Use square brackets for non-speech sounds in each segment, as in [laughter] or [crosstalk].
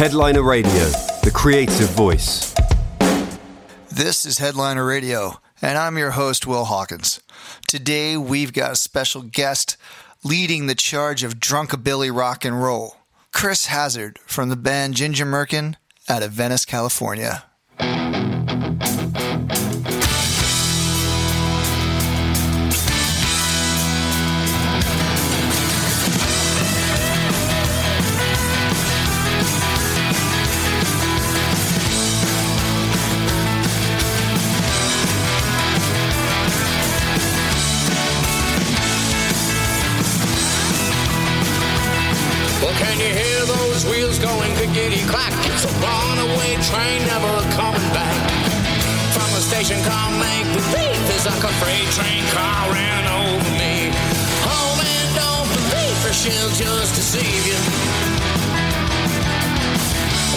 Headliner Radio, the creative voice. This is Headliner Radio, and I'm your host, Will Hawkins. Today, we've got a special guest leading the charge of drunkabilly rock and roll, Chris Hazard from the band Ginger Merkin out of Venice, California. Freight train car ran over me. Oh man, don't believe her, she'll just deceive you.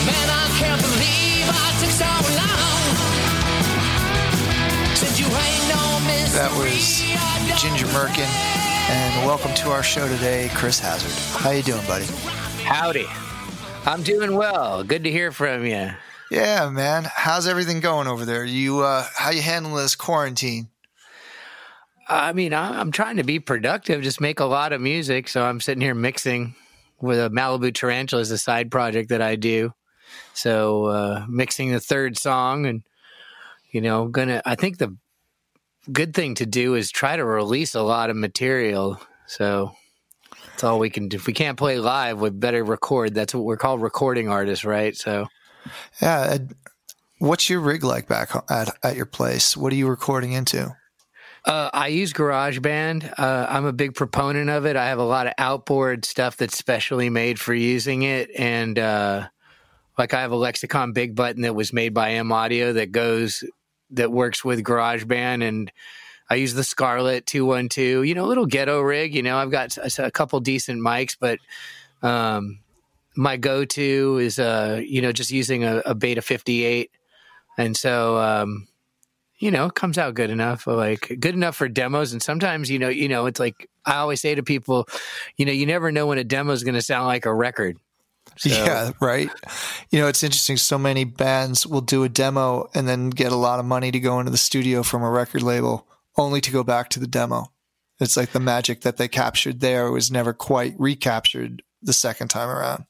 Man, I can't believe I took so long. Since you ain't no mystery. That was Ginger Merkin, and welcome to our show today, Chris Hazard. How you doing, buddy? Howdy. I'm doing well. Good to hear from you. Yeah, man. How's everything going over there? You, uh, how you handling this quarantine? I mean, I'm trying to be productive, just make a lot of music. So I'm sitting here mixing with a Malibu Tarantula as a side project that I do. So uh, mixing the third song, and you know, gonna. I think the good thing to do is try to release a lot of material. So that's all we can do. If we can't play live, we better record. That's what we're called, recording artists, right? So. Yeah. What's your rig like back at, at your place? What are you recording into? Uh, I use GarageBand. Uh, I'm a big proponent of it. I have a lot of outboard stuff that's specially made for using it, and uh, like I have a Lexicon Big Button that was made by M Audio that goes that works with GarageBand, and I use the Scarlett 212. You know, a little ghetto rig. You know, I've got a, a couple decent mics, but um, my go-to is uh, you know just using a, a Beta 58, and so. Um, you know, it comes out good enough, like good enough for demos. And sometimes, you know, you know, it's like I always say to people, you know, you never know when a demo is going to sound like a record. So, Yeah, right. You know, it's interesting. So many bands will do a demo and then get a lot of money to go into the studio from a record label, only to go back to the demo. It's like the magic that they captured there was never quite recaptured the second time around.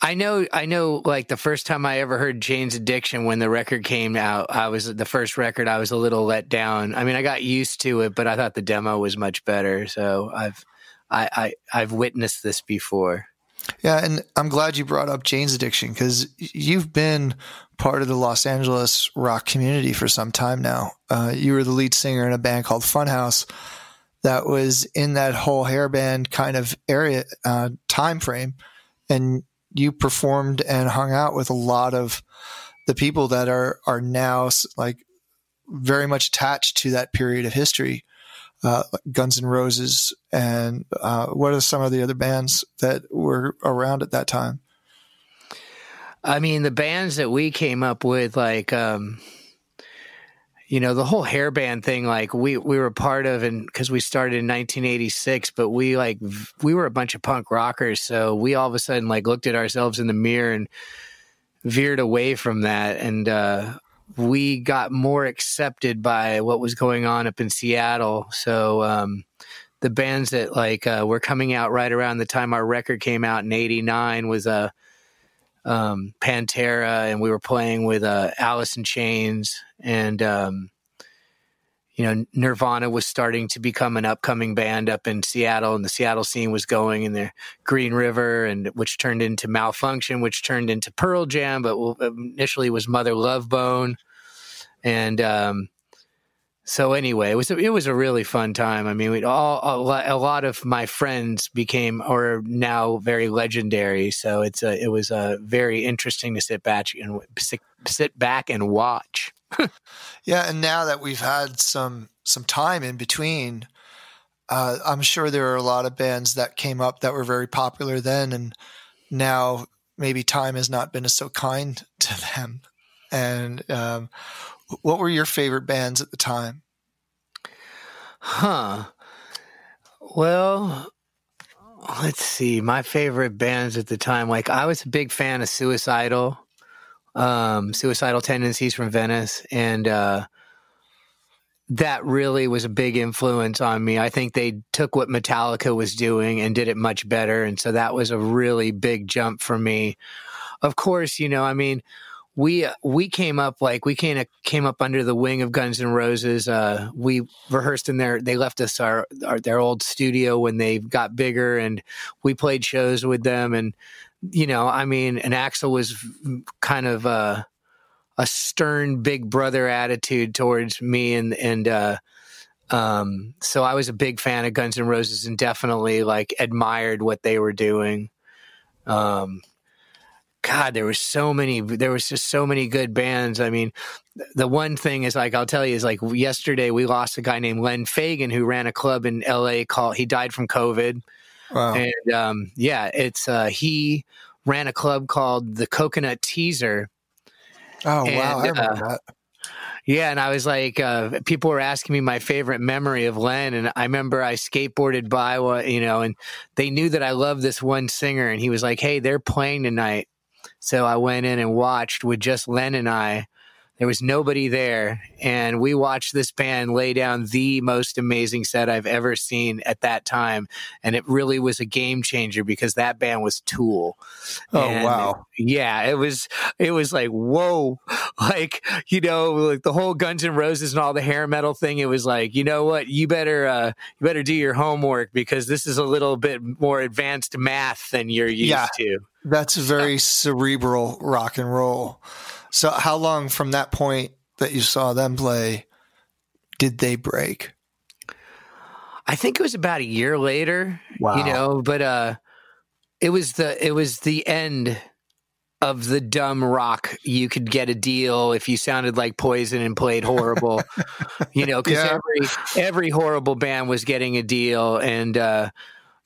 I know, I know. Like the first time I ever heard Jane's Addiction when the record came out, I was the first record. I was a little let down. I mean, I got used to it, but I thought the demo was much better. So I've, I, I I've witnessed this before. Yeah, and I'm glad you brought up Jane's Addiction because you've been part of the Los Angeles rock community for some time now. Uh, you were the lead singer in a band called Funhouse that was in that whole hair band kind of area uh, time frame, and you performed and hung out with a lot of the people that are are now like very much attached to that period of history. Uh, Guns N' Roses, and uh, what are some of the other bands that were around at that time? I mean, the bands that we came up with, like, um, you know, the whole hairband thing, like we, we were part of, and because we started in 1986, but we like, we were a bunch of punk rockers. So we all of a sudden like looked at ourselves in the mirror and veered away from that. And, uh, we got more accepted by what was going on up in Seattle. So, um, the bands that like uh, were coming out right around the time our record came out in '89 was uh, um, Pantera, and we were playing with uh, Alice in Chains, and um, you know Nirvana was starting to become an upcoming band up in Seattle, and the Seattle scene was going in the Green River, and which turned into Malfunkshun, which turned into Pearl Jam, but initially was Mother Love Bone, and um, so anyway, it was a, it was a really fun time. I mean, we all a lot, a of my friends became or now very legendary. So it's a, it was uh, very interesting to sit back and sit, sit back and watch. [laughs] Yeah, and now that we've had some some time in between, uh, I'm sure there are a lot of bands that came up that were very popular then, and now maybe time has not been so kind [laughs] to them. And um, what were your favorite bands at the time? Huh. Well, let's see, my favorite bands at the time. Like I was a big fan of Suicidal, um, Suicidal Tendencies from Venice, and uh, that really was a big influence on me. I think they took what Metallica was doing and did it much better, and so that was a really big jump for me. Of course, you know, I mean, we we came up like we came came up under the wing of Guns N' Roses. Uh, we rehearsed in their. They left us our, our their old studio when they got bigger, and we played shows with them. And you know, I mean, and Axl was kind of a, a stern big brother attitude towards me, and and uh, um, so I was a big fan of Guns N' Roses, and definitely like admired what they were doing. Um, God, there was so many. There was just so many good bands. I mean, the one thing is like I'll tell you is like yesterday we lost a guy named Len Fagan who ran a club in L.A. called. He died from COVID. Wow. And um, yeah, it's uh, he ran a club called the Coconut Teaszer. Oh and, wow, I remember uh, that. Yeah, and I was like, uh, people were asking me my favorite memory of Len, and I remember I skateboarded by, what, you know, and they knew that I loved this one singer, and he was like, "Hey, they're playing tonight." So I went in and watched with just Len and I. There was nobody there. And we watched this band lay down the most amazing set I've ever seen at that time. And it really was a game changer because that band was Tool. Oh, and wow. Yeah, it was, it was like, whoa. [laughs] Like, you know, like the whole Guns N' Roses and all the hair metal thing. It was like, you know what? You better, uh, you better do your homework because this is a little bit more advanced math than you're used yeah. to. That's very cerebral rock and roll. So, how long from that point that you saw them play did they break? I think it was about a year later. Wow. You know, but uh, it was the it was the end of the dumb rock. You could get a deal if you sounded like Poison and played horrible. [laughs] you know, because yeah. every every horrible band was getting a deal, and uh,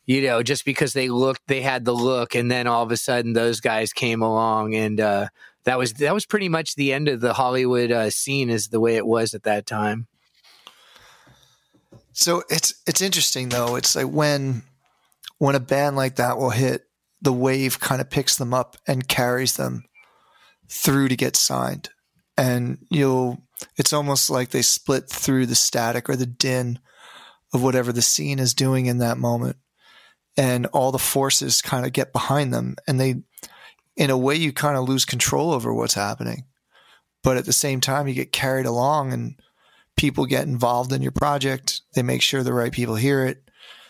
you know, just because they looked, they had the look, and then all of a sudden those guys came along, and uh, that was that was pretty much the end of the Hollywood uh, scene, is the way it was at that time. So it's it's interesting though. It's like when when a band like that will hit, the wave kind of picks them up and carries them through to get signed, and you'll. It's almost like they split through the static or the din of whatever the scene is doing in that moment and all the forces kind of get behind them and they in a way you kind of lose control over what's happening. But at the same time you get carried along and people get involved in your project. They make sure the right people hear it.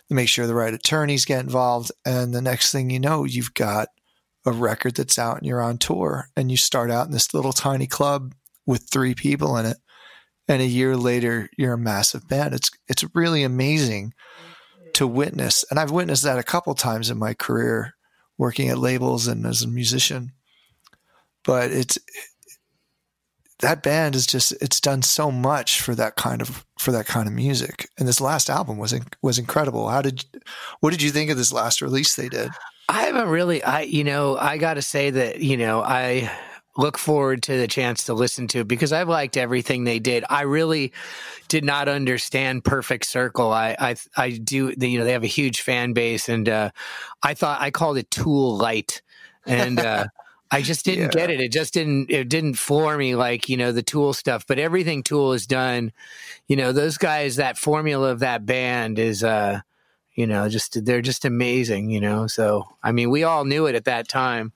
They make sure the right attorneys get involved. And the next thing you know you've got a record that's out and you're on tour. And you start out in this little tiny club with three people in it. And a year later you're a massive band. It's it's really amazing to witness. And I've witnessed that a couple times in my career working at labels and as a musician. But it's that band is just it's done so much for that kind of for that kind of music. And this last album was was incredible. How did what did you think of this last release they did? I haven't really I you know, I got to say that, you know, I look forward to the chance to listen to because I've liked everything they did. I really did not understand Perfect Circle. I I, I do you know they have a huge fan base and uh, I thought I called it Tool Light and uh, [laughs] I just didn't yeah. get it. It just didn't it didn't floor me like you know the Tool stuff. But everything Tool has done, you know those guys that formula of that band is. uh you know, just they're just amazing, you know. So, I mean, we all knew it at that time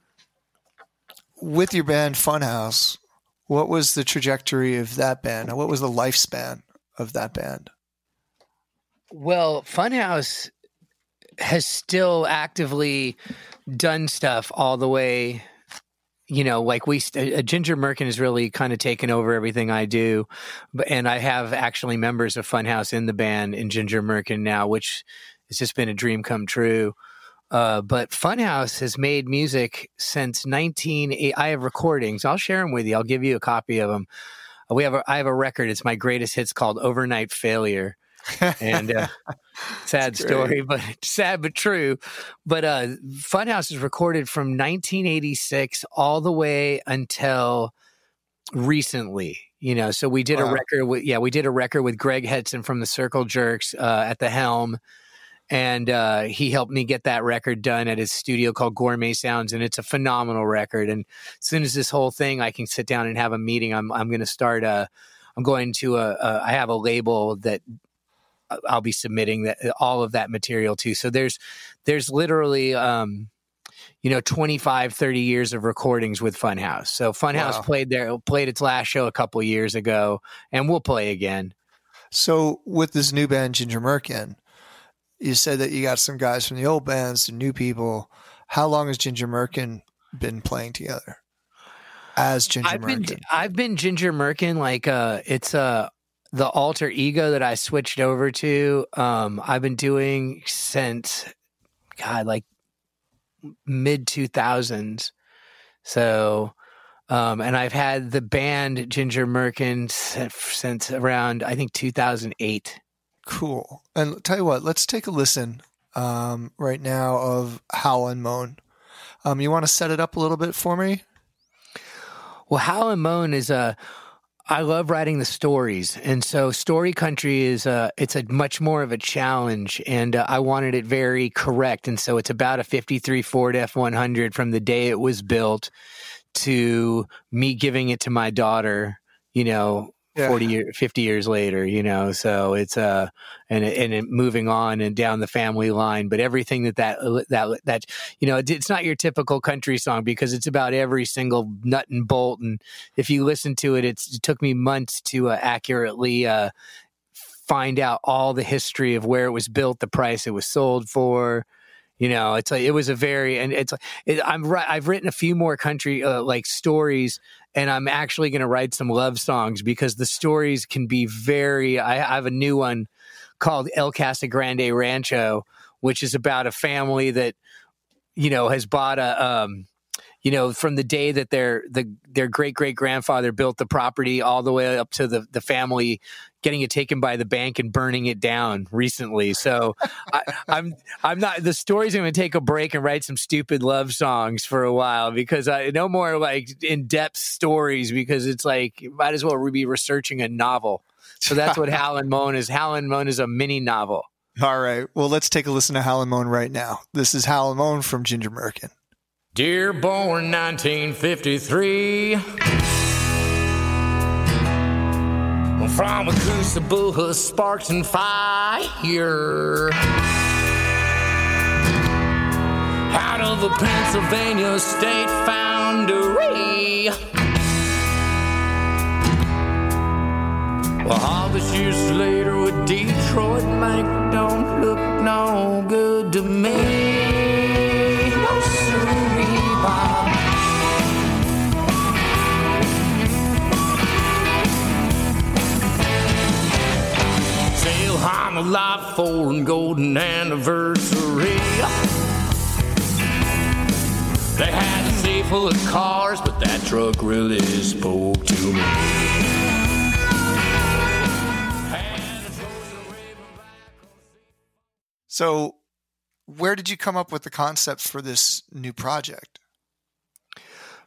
with your band Funhouse, what was the trajectory of that band? What was the lifespan of that band? Well, Funhouse has still actively done stuff all the way. You know, like we, uh, Ginger Merkin has really kind of taken over everything I do, and I have actually members of Funhouse in the band in Ginger Merkin now, which has just been a dream come true. Uh, but Funhouse has made music since 19. I have recordings. I'll share them with you. I'll give you a copy of them. We have a, I have a record. It's my greatest hits called Overnight Failure. and uh, [laughs] sad story, but [laughs] sad but true. But uh, Funhouse is recorded from 1986 all the way until recently. You know, so we did wow. a record with yeah, we did a record with Greg Hetson from the Circle Jerks uh, at the helm and uh, he helped me get that record done at his studio called Gourmet Sounds, and it's a phenomenal record. And as soon as this whole thing, I can sit down and have a meeting. I'm I'm going to start a. I'm going to a, a. I have a label that I'll be submitting that all of that material to. So there's there's literally um, you know 25 30 years of recordings with Funhouse. So Funhouse wow. played there played its last show a couple years ago and we'll play again. So with this new band Ginger Merkin, you said that you got some guys from the old bands, some new people. How long has Ginger Merkin been playing together as Ginger I've Merkin? Been, I've been Ginger Merkin. Like uh, it's uh, the alter ego that I switched over to. Um, I've been doing since God, like mid two thousands. So, um, and I've had the band Ginger Merkin since around I think two thousand eight. Cool. And tell you what, let's take a listen um, right now of Howl and Moan. Um, you want to set it up a little bit for me? Well, Howl and Moan is a. I love writing the stories, and so Story Country is a. It's a much more of a challenge, and uh, I wanted it very correct, and so it's about a '53 Ford F100 from the day it was built to me giving it to my daughter. You know, yeah. 40 years 50 years later you know so it's uh and and it moving on and down the family line but everything that that that that you know it's not your typical country song because it's about every single nut and bolt and if you listen to it it took me months to uh, accurately uh find out all the history of where it was built the price it was sold for you know it's like it was a very and it's it, i'm right i've written a few more country uh, like stories and i'm actually going to write some love songs because the stories can be very I, I have a new one called el casa grande rancho which is about a family that you know has bought a um you know, from the day that their the their great great grandfather built the property all the way up to the the family getting it taken by the bank and burning it down recently. So I, am I'm, I'm not the story's going to take a break and write some stupid love songs for a while because I no more like in depth stories because it's like might as well be researching a novel. So that's what [laughs] Howl and Moan is. Howl and Moan is a mini novel. All right. Well, let's take a listen to Howl and Moan right now. This is Howl and Moan from Ginger Merkin. Dearborn 1953. From a crucible, of sparks and fire. Out of a Pennsylvania state foundry. Well, all these years later with Detroit, Mike don't look no good to me. I'm alive for a golden anniversary. They had a sea full of cars, but that truck really spoke to me. So, where did you come up with the concept for this new project?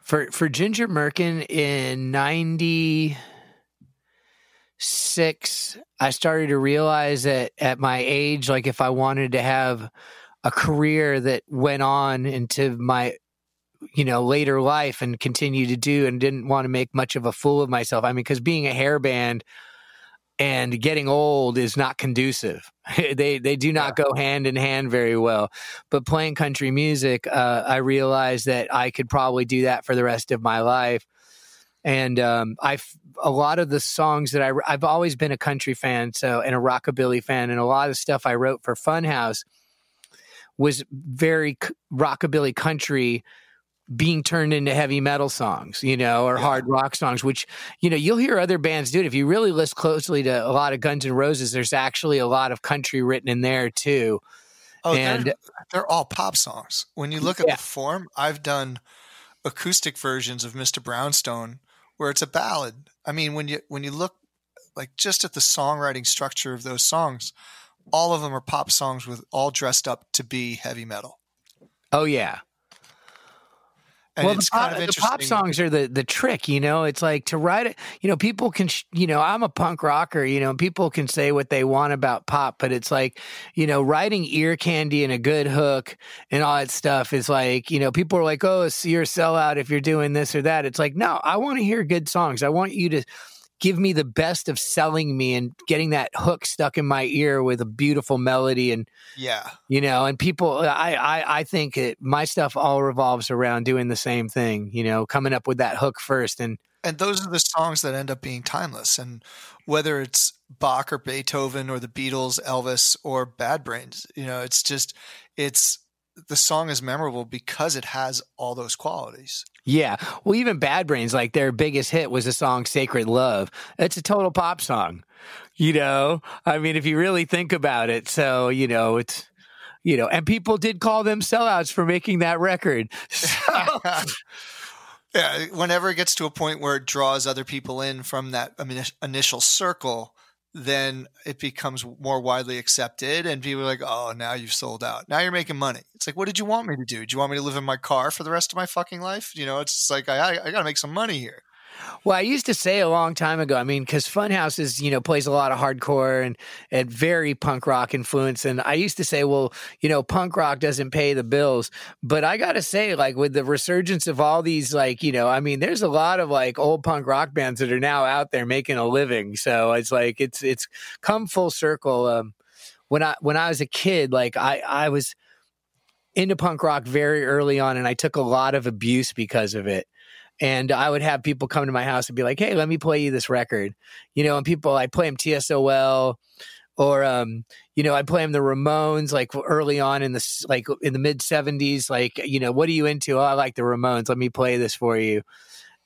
For for Ginger Merkin in ninety six, I started to realize that at my age, like if I wanted to have a career that went on into my you know later life and continue to do and didn't want to make much of a fool of myself i mean because being a hair band and getting old is not conducive. [laughs] They they do not go hand in hand very well. But playing country music uh, i realized that i could probably do that for the rest of my life. And um, I a lot of the songs that I I've always been a country fan, so and a rockabilly fan, and a lot of stuff I wrote for Funhouse was very rockabilly country being turned into heavy metal songs, you know, or yeah. hard rock songs, which, you know, you'll hear other bands do it. If you really listen closely to a lot of Guns N' Roses, there's actually a lot of country written in there too. Oh, and they're, they're all pop songs. When you look at yeah. the form, I've done acoustic versions of Mr. Brownstone where it's a ballad. I mean, when you when you look like just at the songwriting structure of those songs, all of them are pop songs with all dressed up to be heavy metal. Oh yeah. And well, the pop, kind of the pop songs are the the trick, you know. It's like to write it. You know, people can, sh- you know, I'm a punk rocker. You know, people can say what they want about pop, but it's like, you know, writing ear candy and a good hook and all that stuff is like, you know, people are like, oh, you're a sellout if you're doing this or that. It's like, no, I want to hear good songs. I want you to give me the best of selling me and getting that hook stuck in my ear with a beautiful melody and Yeah. you know and people i i, I think it, my stuff all revolves around doing the same thing you know coming up with that hook first and And those are the songs that end up being timeless. And whether it's Bach or Beethoven or the Beatles, Elvis or Bad Brains, you know, it's just, it's, the song is memorable because it has all those qualities. yeah well even bad brains like their biggest hit was the song sacred love it's a total pop song you know i mean if you really think about it so you know it's you know and people did call them sellouts for making that record [laughs] so, [laughs] yeah. Whenever it gets to a point where it draws other people in from that I mean, initial circle, then it becomes more widely accepted and people are like, oh, now you've sold out. Now you're making money. It's like, what did you want me to do? Do you want me to live in my car for the rest of my fucking life? You know, it's like, I, I, I got to make some money here. Well, I used to say a long time ago. I mean, because Funhouse is you know plays a lot of hardcore and and very punk rock influence. And I used to say, well, you know, punk rock doesn't pay the bills. But I got to say, like with the resurgence of all these, like you know, I mean, there's a lot of like old punk rock bands that are now out there making a living. So it's like it's it's come full circle. Um, when I when I was a kid, like I I was into punk rock very early on, and I took a lot of abuse because of it and I would have people come to my house and be like, "Hey, let me play you this record," you know. And people, I play them TSOL, or um, you know, I play them the Ramones, like early on in the like in the mid '70s. Like, you know, what are you into? Oh, I like the Ramones. Let me play this for you.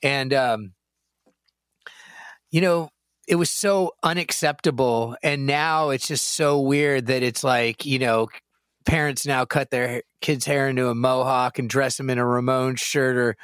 And um, you know, it was so unacceptable, and now it's just so weird that it's like, you know, parents now cut their kids' hair into a mohawk and dress them in a Ramon shirt or,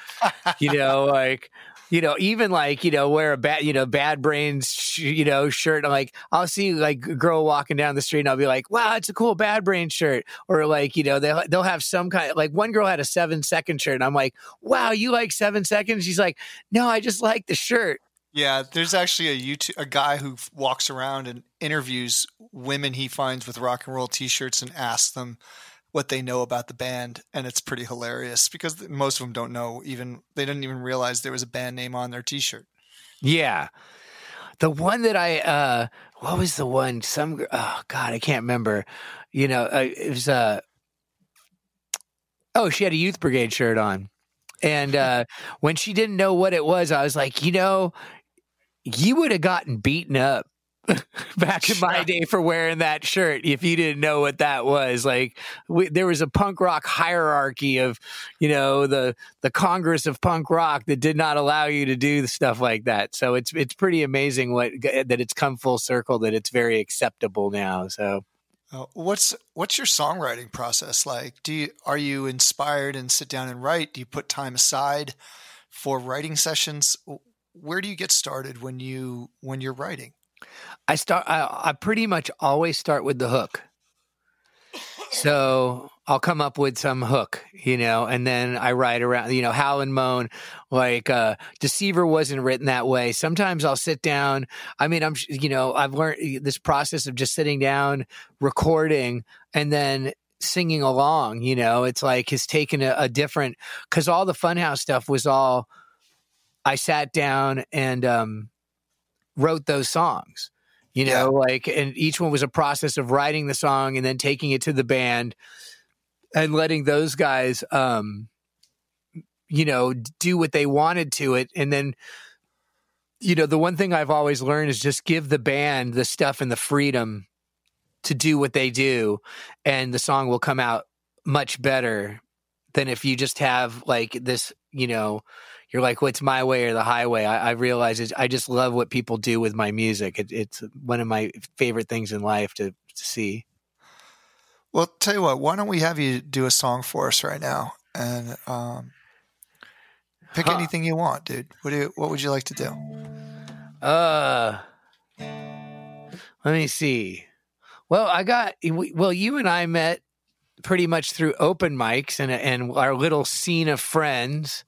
you know, [laughs] like, you know, even like, you know, wear a bad, you know, bad brains, sh- you know, shirt. I'm like, I'll see like a girl walking down the street and I'll be like, wow, it's a cool bad brain shirt. Or like, you know, they'll, they'll have some kind like one girl had a seven second shirt and I'm like, wow, you like seven seconds? She's like, no, I just like the shirt. Yeah, there's actually a YouTube a guy who walks around and interviews women he finds with rock and roll T-shirts and asks them what they know about the band, and it's pretty hilarious because most of them don't know even they didn't even realize there was a band name on their T-shirt. Yeah. The one that I, uh, what was the one? Some, oh God, I can't remember. You know, uh, it was, uh, oh, she had a youth brigade shirt on. And uh, when she didn't know what it was, I was like, you know, you would have gotten beaten up [laughs] back in my day for wearing that shirt if you didn't know what that was like we, there was a punk rock hierarchy of you know the the congress of punk rock that did not allow you to do stuff like that so it's it's pretty amazing what that it's come full circle that it's very acceptable now so Uh, what's what's your songwriting process like? Do you are you inspired and sit down and write? Do you put time aside for writing sessions? Where do you get started when you when you're writing? I start. I, I pretty much always start with the hook. So I'll come up with some hook, you know, and then I write around, you know, howl and moan. Like uh, Deceiver wasn't written that way. Sometimes I'll sit down. I mean, I'm, you know, I've learned this process of just sitting down, recording, and then singing along. You know, it's like has taken a, a different because all the Funhouse stuff was all. I sat down and um, wrote those songs you know Yeah. like and each one was a process of writing the song and then taking it to the band and letting those guys um you know do what they wanted to it and then you know the one thing i've always learned is just give the band the stuff and the freedom to do what they do and the song will come out much better than if you just have like this you know you're like what's my way or the highway i, I realize it, i just love what people do with my music it, it's one of my favorite things in life to, to see Well, tell you what, why don't we have you do a song for us right now and um, pick Huh. anything you want, dude. What do you, what would you like to do? Uh, let me see. Well, I got well. You and I met pretty much through open mics and and our little scene of friends.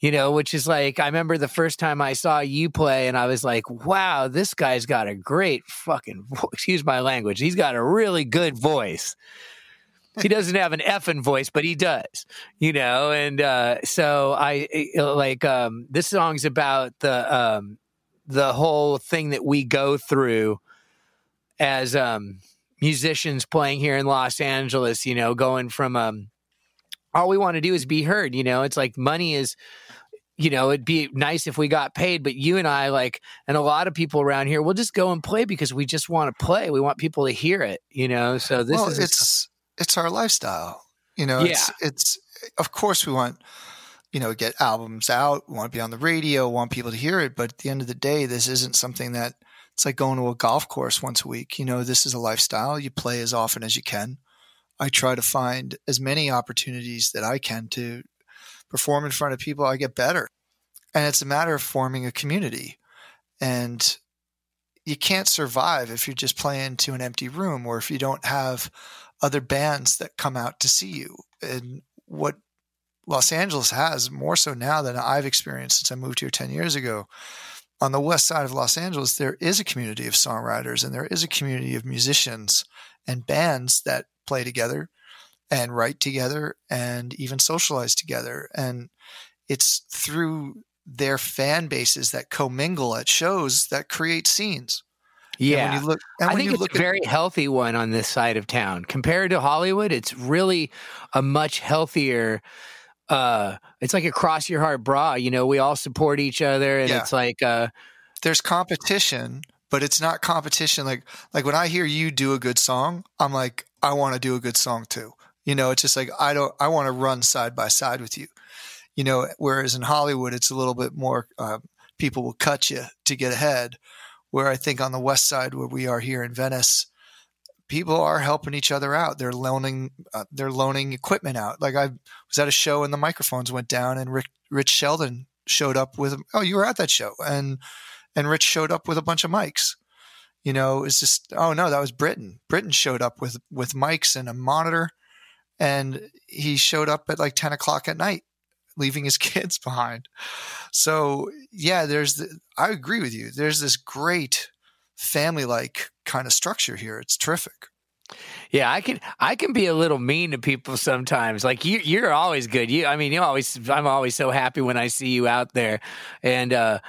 You know, which is like, I remember the first time I saw you play and I was like, wow, this guy's got a great fucking, [laughs] excuse my language. He's got a really good voice. He doesn't have an effing voice, but he does, you know? And, uh, so I like, um, this song's about the, um, the whole thing that we go through as, um, musicians playing here in Los Angeles, you know, going from, um, all we want to do is be heard, you know, it's like money is, you know, it'd be nice if we got paid, but you and I, like, and a lot of people around here, we'll just go and play because we just want to play. We want people to hear it, you know. So this well, is it's it's our lifestyle, you know. Yeah. It's it's of course we want you know get albums out, we want to be on the radio, want people to hear it, but at the end of the day, this isn't something that it's like going to a golf course once a week. You know, this is a lifestyle. You play as often as you can. I try to find as many opportunities that I can to perform in front of people, I get better. And it's a matter of forming a community. And you can't survive if you're just playing to an empty room or if you don't have other bands that come out to see you. And what Los Angeles has more so now than I've experienced since I moved here 10 years ago. On the west side of Los Angeles, there is a community of songwriters and there is a community of musicians and bands that play together and write together and even socialize together. And it's through their fan bases that commingle at shows that create scenes. And yeah. when you look, and I when think you it's look a very healthy one on this side of town compared to Hollywood. It's really a much healthier. Uh, it's like a cross your heart bra. You know, we all support each other, and Yeah. it's like, uh, there's competition, but it's not competition like like when I hear you do a good song, I'm like I want to do a good song too. You know, it's just like I don't I want to run side by side with you. You know, whereas in Hollywood it's a little bit more uh, people will cut you to get ahead. Where I think on the west side where we are here in Venice, people are helping each other out. They're loaning uh, they're loaning equipment out. Like I was at a show and the microphones went down and Rick, Rich Sheldon showed up with oh you were at that show and and Rich showed up with a bunch of mics. You know, it's just oh no, that was Britain. Britain showed up with with mics and a monitor, and he showed up at like ten o'clock at night, leaving his [laughs] kids behind. So yeah, there's the, I agree with you. There's this great family like kind of structure here. It's terrific. Yeah, I can I can be a little mean to people sometimes. Like you you're always good. You I mean, you always I'm always so happy when I see you out there. And uh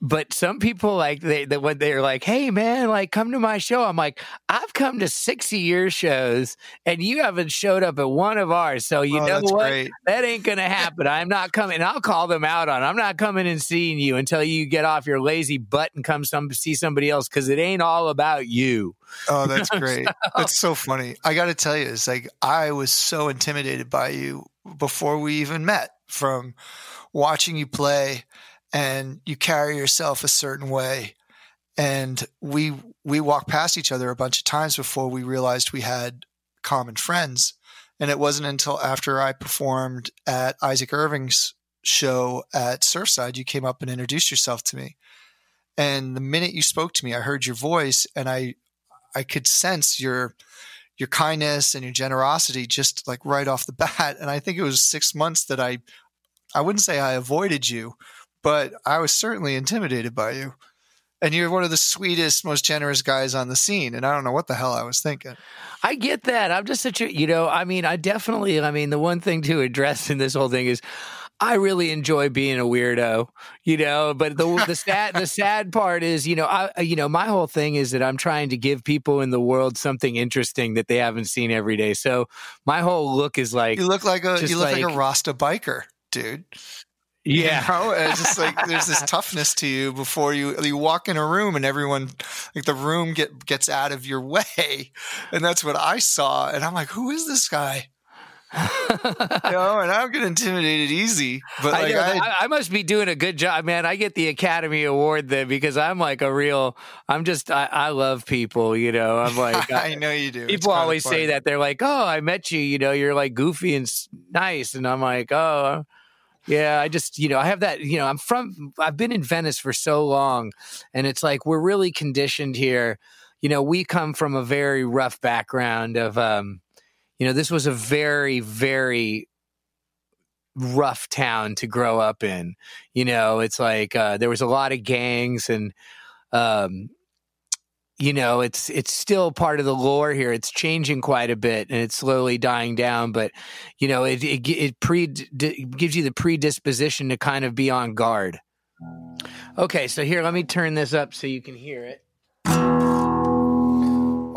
but some people like they that when they're like, "Hey man, like come to my show." I'm like, "I've come to 60 year shows and you haven't showed up at one of ours." So you Oh, know what? great. That ain't going to happen. I'm not coming. And I'll call them out on. it. I'm not coming and seeing you until you get off your lazy butt and come some see somebody else cuz it ain't all about you. Oh, that's [laughs] great. That's so funny. I got to tell you, it's like I was so intimidated by you before we even met from watching you play and you carry yourself a certain way. And we we walked past each other a bunch of times before we realized we had common friends. And it wasn't until after I performed at Isaac Irving's show at Surfside, you came up and introduced yourself to me. And the minute you spoke to me, I heard your voice and I I could sense your your kindness and your generosity just like right off the [laughs] bat. And I think it was six months that I I wouldn't say I avoided you, but I was certainly intimidated by you. And you're one of the sweetest, most generous guys on the scene. And I don't know what the hell I was thinking. I get that. I'm just such a, you know, I mean, I definitely, I mean, the one thing to address in this whole thing is I really enjoy being a weirdo, you know, but the the [laughs] sad the sad part is, you know, I you know, my whole thing is that I'm trying to give people in the world something interesting that they haven't seen every day. So my whole look is like You look like a you look like, like- a Rasta biker, dude. Yeah. You know, [laughs] it's just like there's this toughness to you before you you walk in a room and everyone like the room get gets out of your [laughs] way, and that's what I saw, and I'm like, who is this guy? You know, and I don't get intimidated easy, but I, know, I, I, I must be doing a good job, man. I get the Academy Award then because I'm like a real. I'm just. I, I love people. You know. I'm [laughs] like. Uh, I know you do. People always say that they're like, "Oh, I met you. You know, you're like goofy and nice," and I'm like, "Oh, yeah." I just, you know, I have that. You know, I'm from. I've been in Venice for so long, and it's like we're really conditioned here. You know, we come from a very rough background of, um, you know, this was a very, very, rough town to grow up in. You know, it's like uh, there was a lot of gangs and um, you know it's it's still part of the lore here it's changing quite a bit and it's slowly dying down but you know it it, it pre gives you the predisposition to kind of be on guard okay so here let me turn this up so you can hear it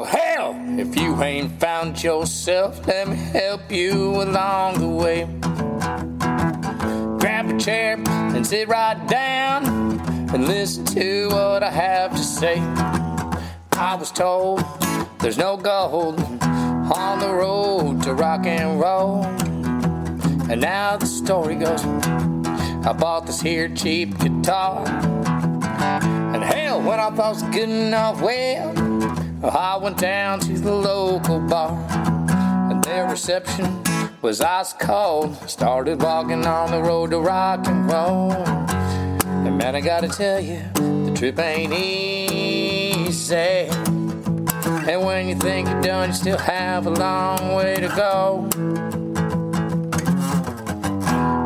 Well, hell, if you ain't found yourself, let me help you along the way. Grab a chair and sit right down and listen to what I have to say. I was told there's no gold on the road to rock and roll. And now the story goes I bought this here cheap guitar. And hell, when I thought it was good enough, well, I went down to the local bar. And their reception was ice cold. Started walking on the road to rock and roll. And man, I gotta tell you, the trip ain't easy. And when you think you're done, you still have a long way to go.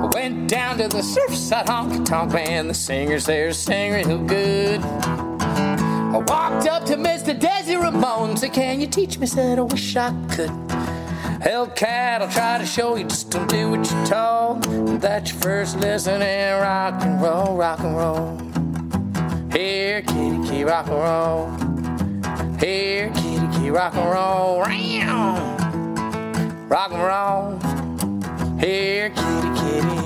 I went down to the Surfside Honky Tonk Man. The singers there sing real good. I walked up to Mr. Desi Ramon. Said, Can you teach me? Said, I wish I could. Hellcat, I'll try to show you. Just don't do what you're told. That's your first lesson in rock and roll, rock and roll. Here, kitty, kitty, rock and roll. Here, kitty, kitty, rock and roll. Round. Rock and roll. Here, kitty, kitty.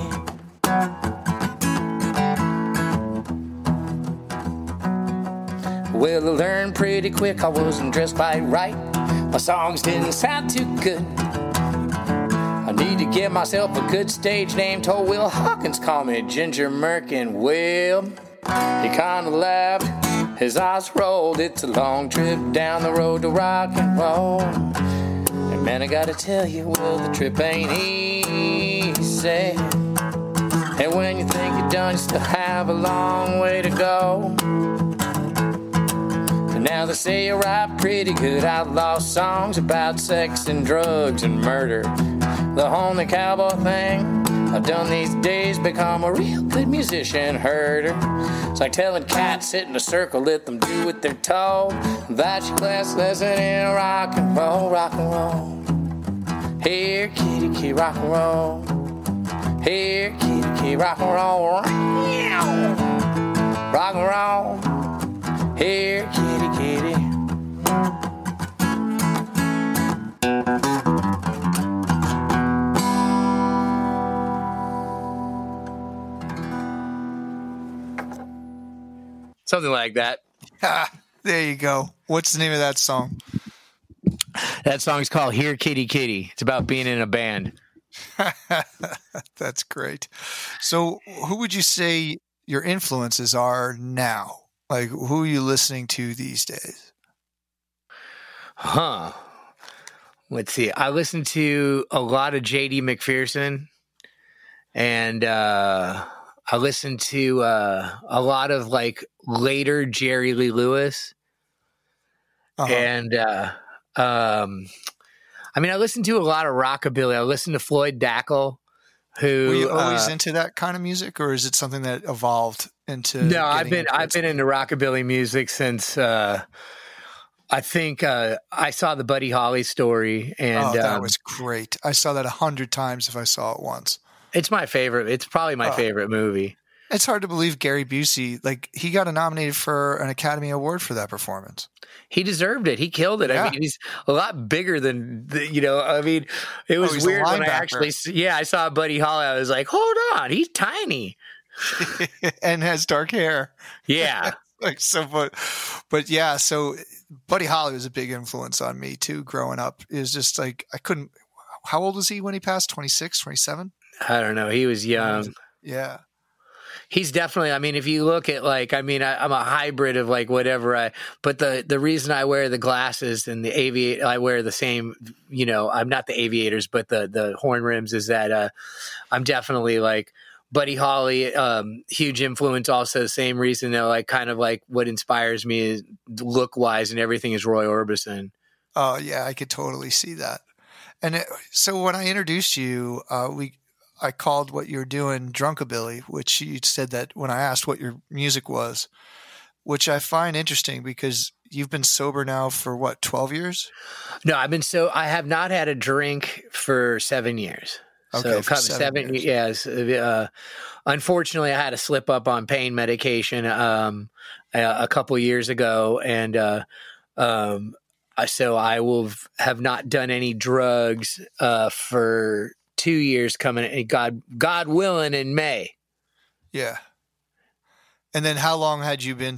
Well, I learned pretty quick I wasn't dressed quite right. My songs didn't sound too good. I need to get myself a good stage name. Told Will Hawkins, call me Ginger Merkin. Well, he kinda laughed, his eyes rolled. It's a long trip down the road to rock and roll. And man, I gotta tell you, well, the trip ain't easy. And when you think you're done, you still have a long way to go. And now they say I write pretty good outlaw songs about sex and drugs and murder. The only cowboy thing I've done these days become a real good musician herder. It's like telling cats sit in a circle, let them do what they're told. That's your class lesson in rock and roll, rock and roll. Here, kitty, kitty, rock and roll. Here, kitty, kitty, rock and roll. Rock and roll. Here, kitty, kitty. Something like that Ah, there you go. What's the name of that song? that song's called here kitty kitty it's about being in a band [laughs] That's great. So, who would you say your influences are now? Like, who are you listening to these days? Huh. Let's see. I listen to a lot of JD McPherson and uh I listened to uh a lot of like later Jerry Lee Lewis Uh-huh. and uh um I mean I listened to a lot of rockabilly. I listened to Floyd Dackel who Were you always uh, into that kind of music, or is it something that evolved into? No, I've been into I've been into rockabilly music since uh I think uh I saw the Buddy Holly story and oh, that um, was great. I saw that a hundred times if I saw it once. It's my favorite. It's probably my Oh. favorite movie. It's hard to believe Gary Busey, like he got nominated for an Academy Award for that performance. He deserved it. He killed it. Yeah. I mean, he's a lot bigger than the, you know. I mean, it Oh, was a weird when I actually, yeah, I saw Buddy Holly. I was like, hold on, he's tiny. [laughs] and has dark hair. Yeah, [laughs] Like so, but but yeah. So Buddy Holly was a big influence on me too. Growing up, it was just like I couldn't. How old was he when he passed? 26, 27? I don't know. He was young. Yeah. He's definitely. I mean, if you look at like, I mean, I, I'm a hybrid of like whatever. I but the the reason I wear the glasses and the aviator, I wear the same. You know, I'm not the aviators, but the the horn rims is that uh, I'm definitely like Buddy Holly. Um, huge influence. Also, the same reason that like kind of like what inspires me is look wise and everything is Roy Orbison. Oh yeah, I could totally see that. And it, so when I introduced you, uh, we I called what you're doing drunkabilly, which you said that when I asked what your music was, which I find interesting because you've been sober now for what, 12 years? No, I've been so I have not had a drink for seven years. Okay, so seven, seven years. yes. Uh, unfortunately, I had a slip up on pain medication um, a, a couple years ago, and uh, um, so I will have not done any drugs uh, for two years coming. and God, God willing, in May. Yeah. And then how long had you been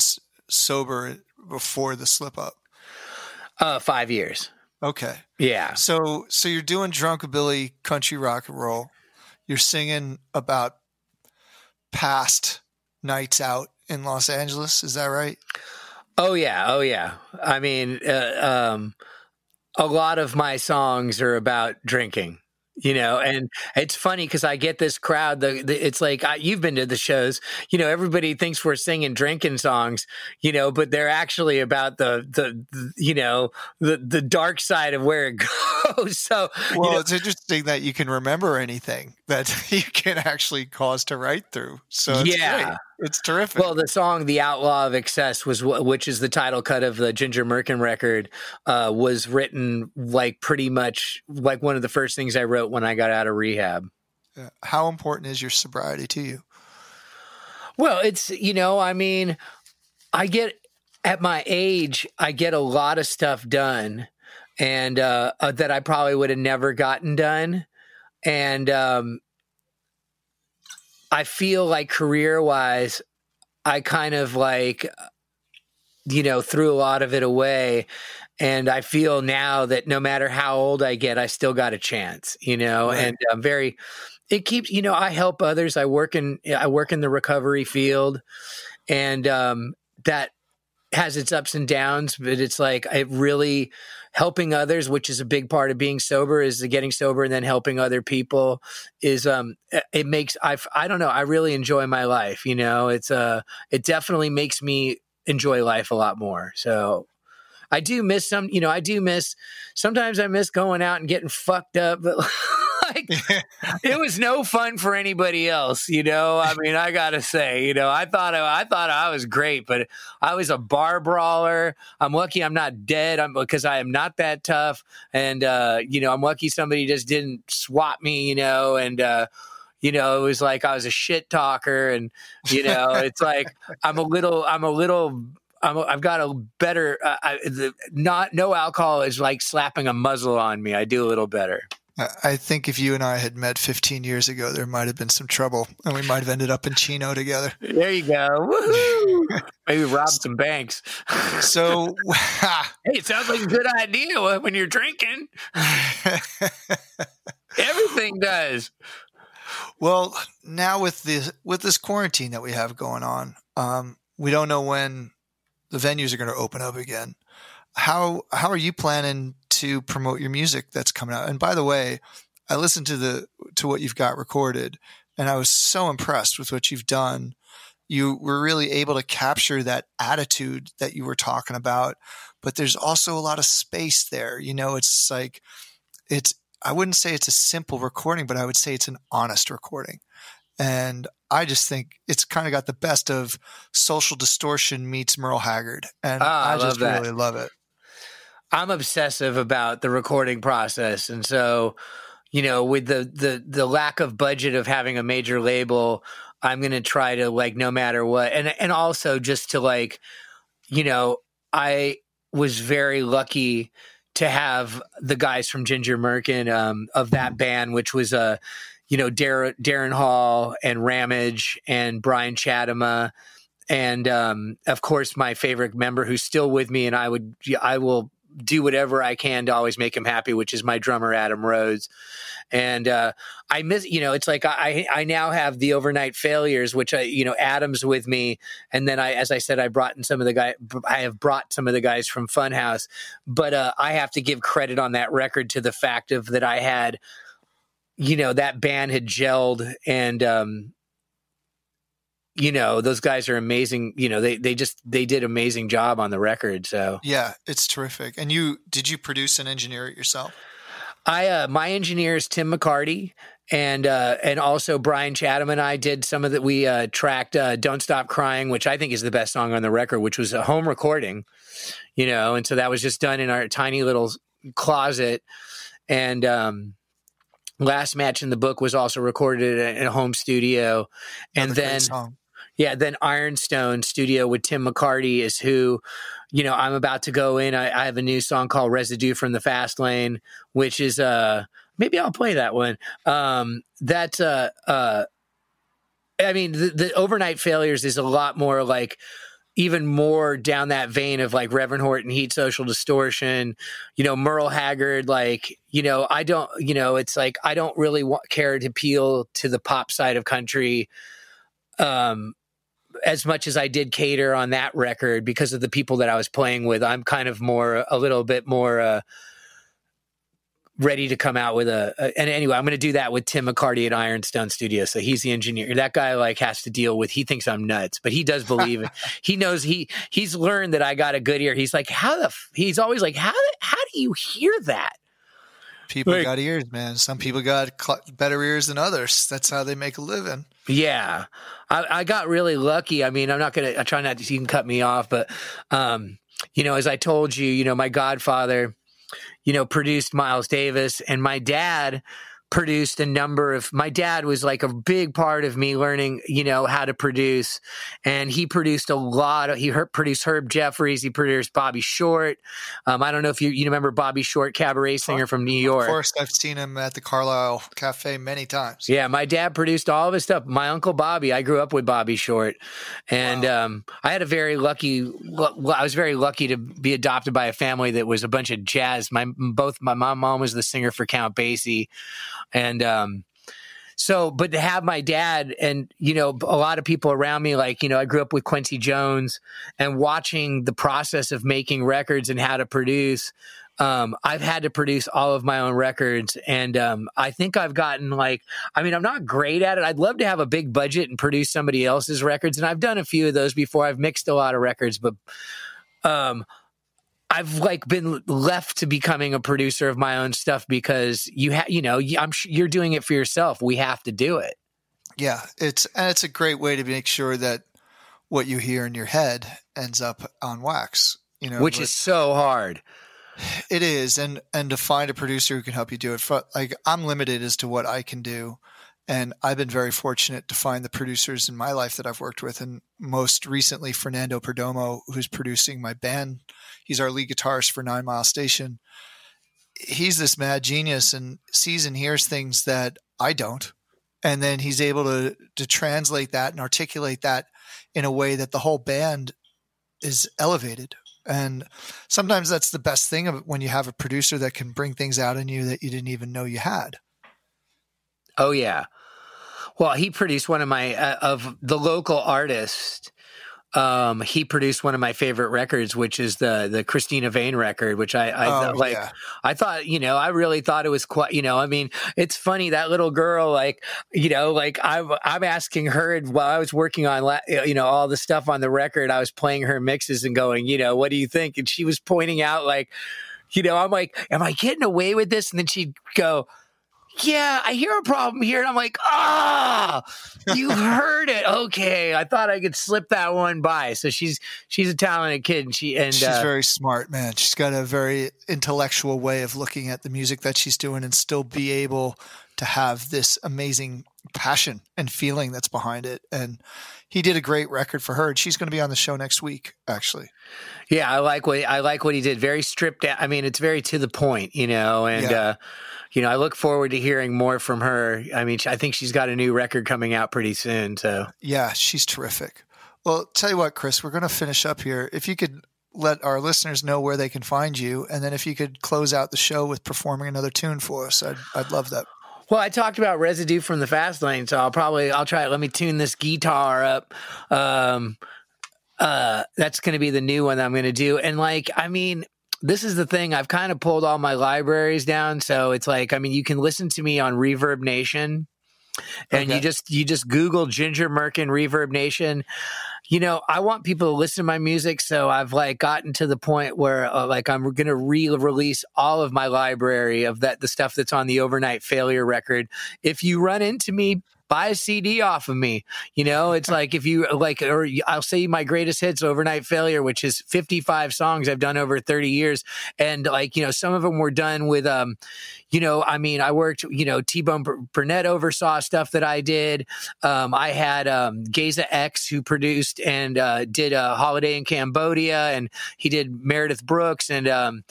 sober before the slip up? Uh, five years. Okay. Yeah. So so you're doing drunkabilly country rock and roll. You're singing about past nights out in Los Angeles, is that right? Oh yeah, oh yeah. I mean, uh, um, a lot of my songs are about drinking. You know, and it's funny because I get this crowd. The, the it's like I, you've been to the shows. You know, everybody thinks we're singing drinking songs. You know, but they're actually about the the, the you know the the dark side of where it [laughs] goes. So you Well, know, it's interesting that you can remember anything that [laughs] you can actually cause to write through. So it's Yeah. great. It's terrific. Well, the song "The Outlaw of Excess" was which is the title cut of the Ginger Merkin record, uh, was written like pretty much like one of the first things I wrote when I got out of rehab. Yeah. How important is your sobriety to you? Well, it's you know, I mean, I get at my age, I get a lot of stuff done, and uh, uh, that I probably would have never gotten done, and um, I feel like career wise, I kind of like, you know, threw a lot of it away. And I feel now that no matter how old I get, I still got a chance, you know, Right. and I'm very, it keeps, you know, I help others. I work in, I work in the recovery field and, um, that has its ups and downs, but it's like, it really, helping others which is a big part of being sober is getting sober and then helping other people is um it makes i i don't know i really enjoy my life you know? It's uh it definitely makes me enjoy life a lot more. So i do miss some you know i do miss sometimes i miss going out and getting fucked up but [laughs] like it was no fun for anybody else you know? I mean i gotta say you know i thought i thought i was great but i was a bar brawler. I'm lucky i'm not dead. I'm because i am not that tough. And uh you know i'm lucky somebody just didn't swat me you know? And uh you know it was like i was a shit talker and you know it's like i'm a little i'm a little I'm, I've got a better, uh, I, the, not no alcohol is like slapping a muzzle on me. I do a little better. I- think if you and I had met 15 years ago, there might have been some trouble and we might have ended up in Chino together. There you go. Woohoo! [laughs] Maybe rob some banks. So, [laughs] [laughs] hey, it sounds like a good idea when you're drinking. Everything does. well, now with this with this quarantine that we have going on, um, we don't know when the venues are going to open up again. How how are you planning to promote your music that's coming out? And by the way, I listened to the to what you've got recorded, and I was so impressed with what you've done. You were really able to capture that attitude that you were talking about, but there's also a lot of space there. You know, it's like it's I wouldn't say it's a simple recording, but I would say it's an honest recording. And I just think it's kind of got the best of social distortion meets Merle Haggard. And Ah, I I, just really love it. I'm obsessive about the recording process, and so you know, with the the the lack of budget of having a major label, I'm going to try to like no matter what, and and also just to like, you know, I was very lucky to have the guys from Ginger Merkin um, of that band, which was uh, you know, Darren, Darren Hall and Ramage and Brian Chatema. And um, of course, my favorite member who's still with me, and I would, I will do whatever I can to always make him happy, which is my drummer Adam Rhodes. And uh, I miss, you know, it's like I I now have the overnight failures, which I, you know, Adam's with me, and then I, as I said, I brought in some of the guy, I have brought some of the guys from Funhouse, but uh, I have to give credit on that record to the fact of that I had, you know, that band had gelled and. um you know those guys are amazing you know they they just they did amazing job on the record so Yeah, it's terrific. And you did you produce and engineer it yourself? I uh, my engineer is Tim McCarty, and uh, and also Brian Chatham and I did some of that. We uh, tracked uh, "Don't Stop Crying," which I think is the best song on the record, which was a home recording, you know, and so that was just done in our tiny little closet, and um, last match in the book was also recorded in a home studio, and Another then song. Yeah, then Ironstone Studio with Tim McCarty is who, you know, I'm about to go in. I, I have a new song called Residue from the Fast Lane, which is uh maybe I'll play that one. Um that's uh uh I mean the, the overnight failures is a lot more like even more down that vein of like Reverend Horton, Heat Social Distortion, you know, Merle Haggard. Like, you know, I don't, you know, it's like I don't really want, care to appeal to the pop side of country. Um, as much as I did cater on that record because of the people that I was playing with, I'm kind of more a little bit more uh, ready to come out with a, a and anyway, I'm going to do that with Tim McCarty at Ironstone Studio. So he's the engineer. That guy like has to deal with. He thinks I'm nuts, but he does believe it. [laughs] He knows he he's learned that I got a good ear. He's like, how the? F-? He's always like, how how do you hear that? People Like- got ears, man. Some people got cl- better ears than others. That's how they make a living. Yeah, I, I got really lucky. I mean, I'm not gonna. I try not to. You can cut me off, but um, you know, as I told you, you know, my godfather, you know, produced Miles Davis, and my dad produced a number of. My dad was like a big part of me learning, you know, how to produce, and he produced a lot. Of, he her- produced Herb Jeffries. He produced Bobby Short. Um, I don't know if you you remember Bobby Short, cabaret singer from New York. Of course, I've seen him at the Carlyle Cafe many times. Yeah, my dad produced all of his stuff. My uncle Bobby, I grew up with Bobby Short, and um, I had a very lucky. I was very lucky to be adopted by a family that was a bunch of jazz. My both my mom, mom was the singer for Count Basie, and um, so, but to have my dad and you know a lot of people around me, like you know, I grew up with Quincy Jones, and watching the process of making records and how to produce um, I've had to produce all of my own records, and um, I think I've gotten like, I mean, I'm not great at it. I'd love to have a big budget and produce somebody else's records, and I've done a few of those before. I've mixed a lot of records, but um, I've like been left to becoming a producer of my own stuff because you have, you know, I'm sh- you're doing it for yourself. We have to do it. Yeah, it's and it's a great way to make sure that what you hear in your head ends up on wax. You know, which is so hard. it is, and and to find a producer who can help you do it. For, like I'm limited as to what I can do, and I've been very fortunate to find the producers in my life that I've worked with, and most recently Fernando Perdomo, who's producing my band. He's our lead guitarist for Nine Mile Station. He's this mad genius and sees and hears things that I don't and then he's able to to translate that and articulate that in a way that the whole band is elevated and sometimes that's the best thing of when you have a producer that can bring things out in you that you didn't even know you had Oh yeah. Well, he produced one of my uh, of the local artist. Um, he produced one of my favorite records, which is the the Christina Vane record, which I, I Oh, like. yeah. I thought, you know, I really thought it was quite, you know, I mean, it's funny that little girl, like, you know, like I'm, I'm asking her while I was working on, la- you know, all the stuff on the record, I was playing her mixes and going, you know, what do you think? And she was pointing out, like, you know, I'm like, am I getting away with this? And then she'd go, yeah, I hear a problem here. And I'm like, ah, you [laughs] heard it. Okay. I thought I could slip that one by. So she's, she's a talented kid and she, and, she's uh, very smart man she's got a very intellectual way of looking at the music that she's doing and still be able to have this amazing passion and feeling that's behind it and he did a great record for her and she's going to be on the show next week actually Yeah, I like what I like what he did. Very stripped down. I mean, it's very to the point, you know. And Yeah. uh, you know, I look forward to hearing more from her. I mean, I think she's got a new record coming out pretty soon. So Yeah, she's terrific. Well, tell you what, Chris, we're going to finish up here. If you could let our listeners know where they can find you, and then if you could close out the show with performing another tune for us, I'd, I'd love that. Well, I talked about residue from the fast lane, so I'll probably I'll try it. Let me tune this guitar up. Um, uh, that's going to be the new one that I'm going to do. And like, I mean, this is the thing. I've kind of pulled all my libraries down, so it's like, I mean, you can listen to me on Reverb Nation. and Okay. you just you just Google Ginger Merkin Reverb Nation. You know, I want people to listen to my music, so I've like gotten to the point where uh, like I'm going to re-release all of my library of that the stuff that's on the Overnight Failure record. If you run into me. Buy a CD off of me. You know, it's [laughs] like if you like, or I'll say my greatest hits, Overnight Failure, which is 55 songs I've done over 30 years. And like, you know, some of them were done with, um, you know, I mean, I worked, you know, T Bone Burnett oversaw stuff that I did. Um, I had um, Geza X who produced and uh, did a Holiday in Cambodia, and he did Meredith Brooks. And um,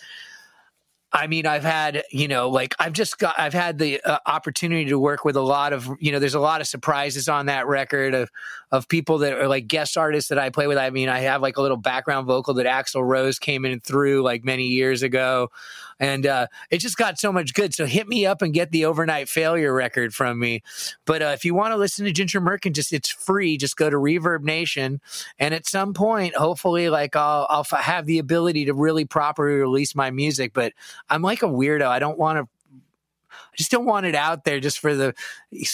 I mean, I've had, you know, like I've just got, I've had the uh, opportunity to work with a lot of, you know, there's a lot of surprises on that record of, of people that are like guest artists that I play with. I mean, I have like a little background vocal that Axl Rose came in through like many years ago. And uh, it just got so much good. So hit me up and get the overnight failure record from me. But uh, if you want to listen to Ginger Merkin, just it's free. Just go to Reverb Nation, and at some point, hopefully, like I'll I'll have the ability to really properly release my music. But I'm like a weirdo. I don't want to. I just don't want it out there just for the.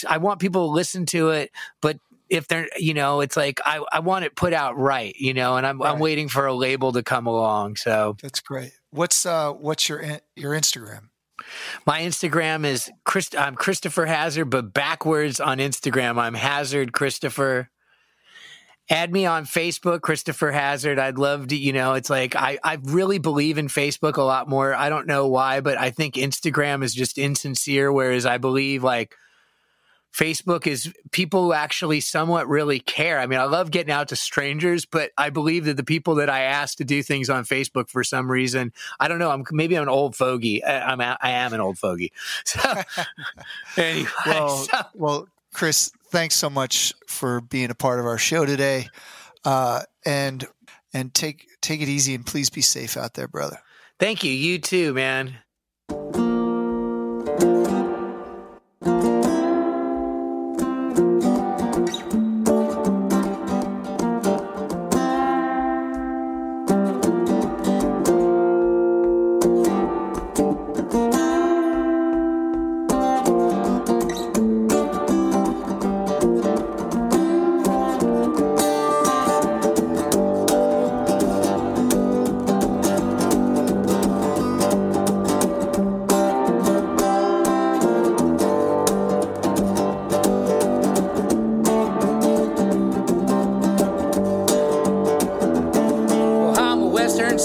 I want people to listen to it, but if they're, you know, it's like I, I want it put out right, you know, and I'm I'm waiting for a label to come along. So That's great. What's uh what's your in- your Instagram? my Instagram is Christ. I'm Christopher Hazard, but backwards on Instagram, I'm Hazard Christopher. Add me on Facebook, Christopher Hazard. I'd love to, you know, it's like I, I really believe in Facebook a lot more. I don't know why, but I think Instagram is just insincere, whereas I believe like Facebook is people who actually somewhat really care. I mean, I love getting out to strangers, but I believe that the people that I ask to do things on Facebook for some reason, I don't know. I'm maybe I'm an old fogey. I, I'm a, I am an old fogey. [laughs] So [laughs] anyway, Well, so- well, Chris, thanks so much for being a part of our show today. Uh, and and take take it easy and please be safe out there, brother. thank you. You too, man.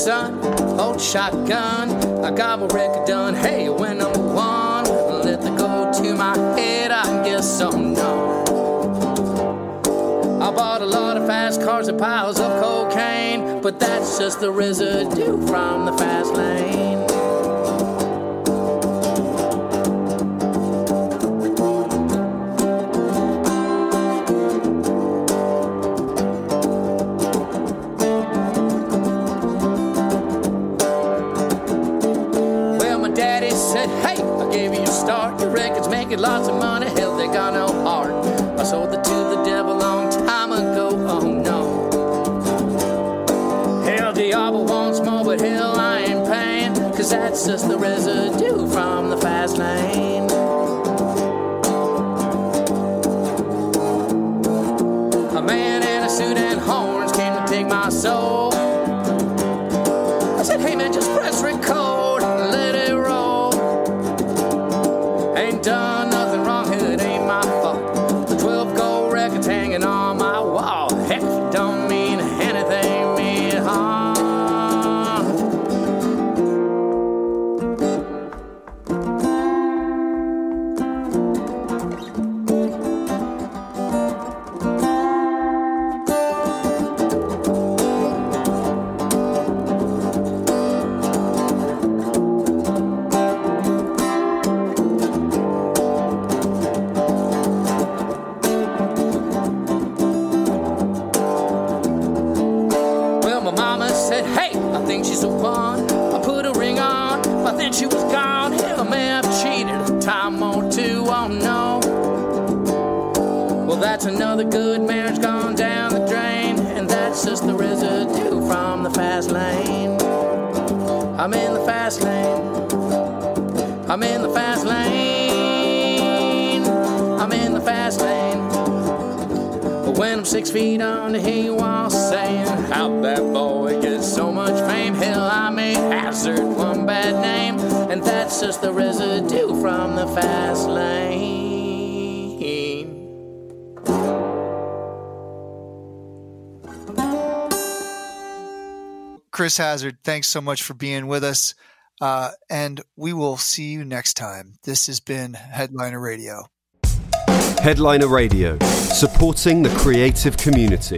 Son, old shotgun. I got my record done. Hey, when number one, let the go to my head. I guess so no. I bought a lot of fast cars and piles of cocaine, but that's just the residue from the fast lane. That's just the residue from the fast lane. Chris Hazard, thanks so much for being with us. Uh, and we will see you next time. This has been Headliner Radio. Headliner Radio, supporting the creative community.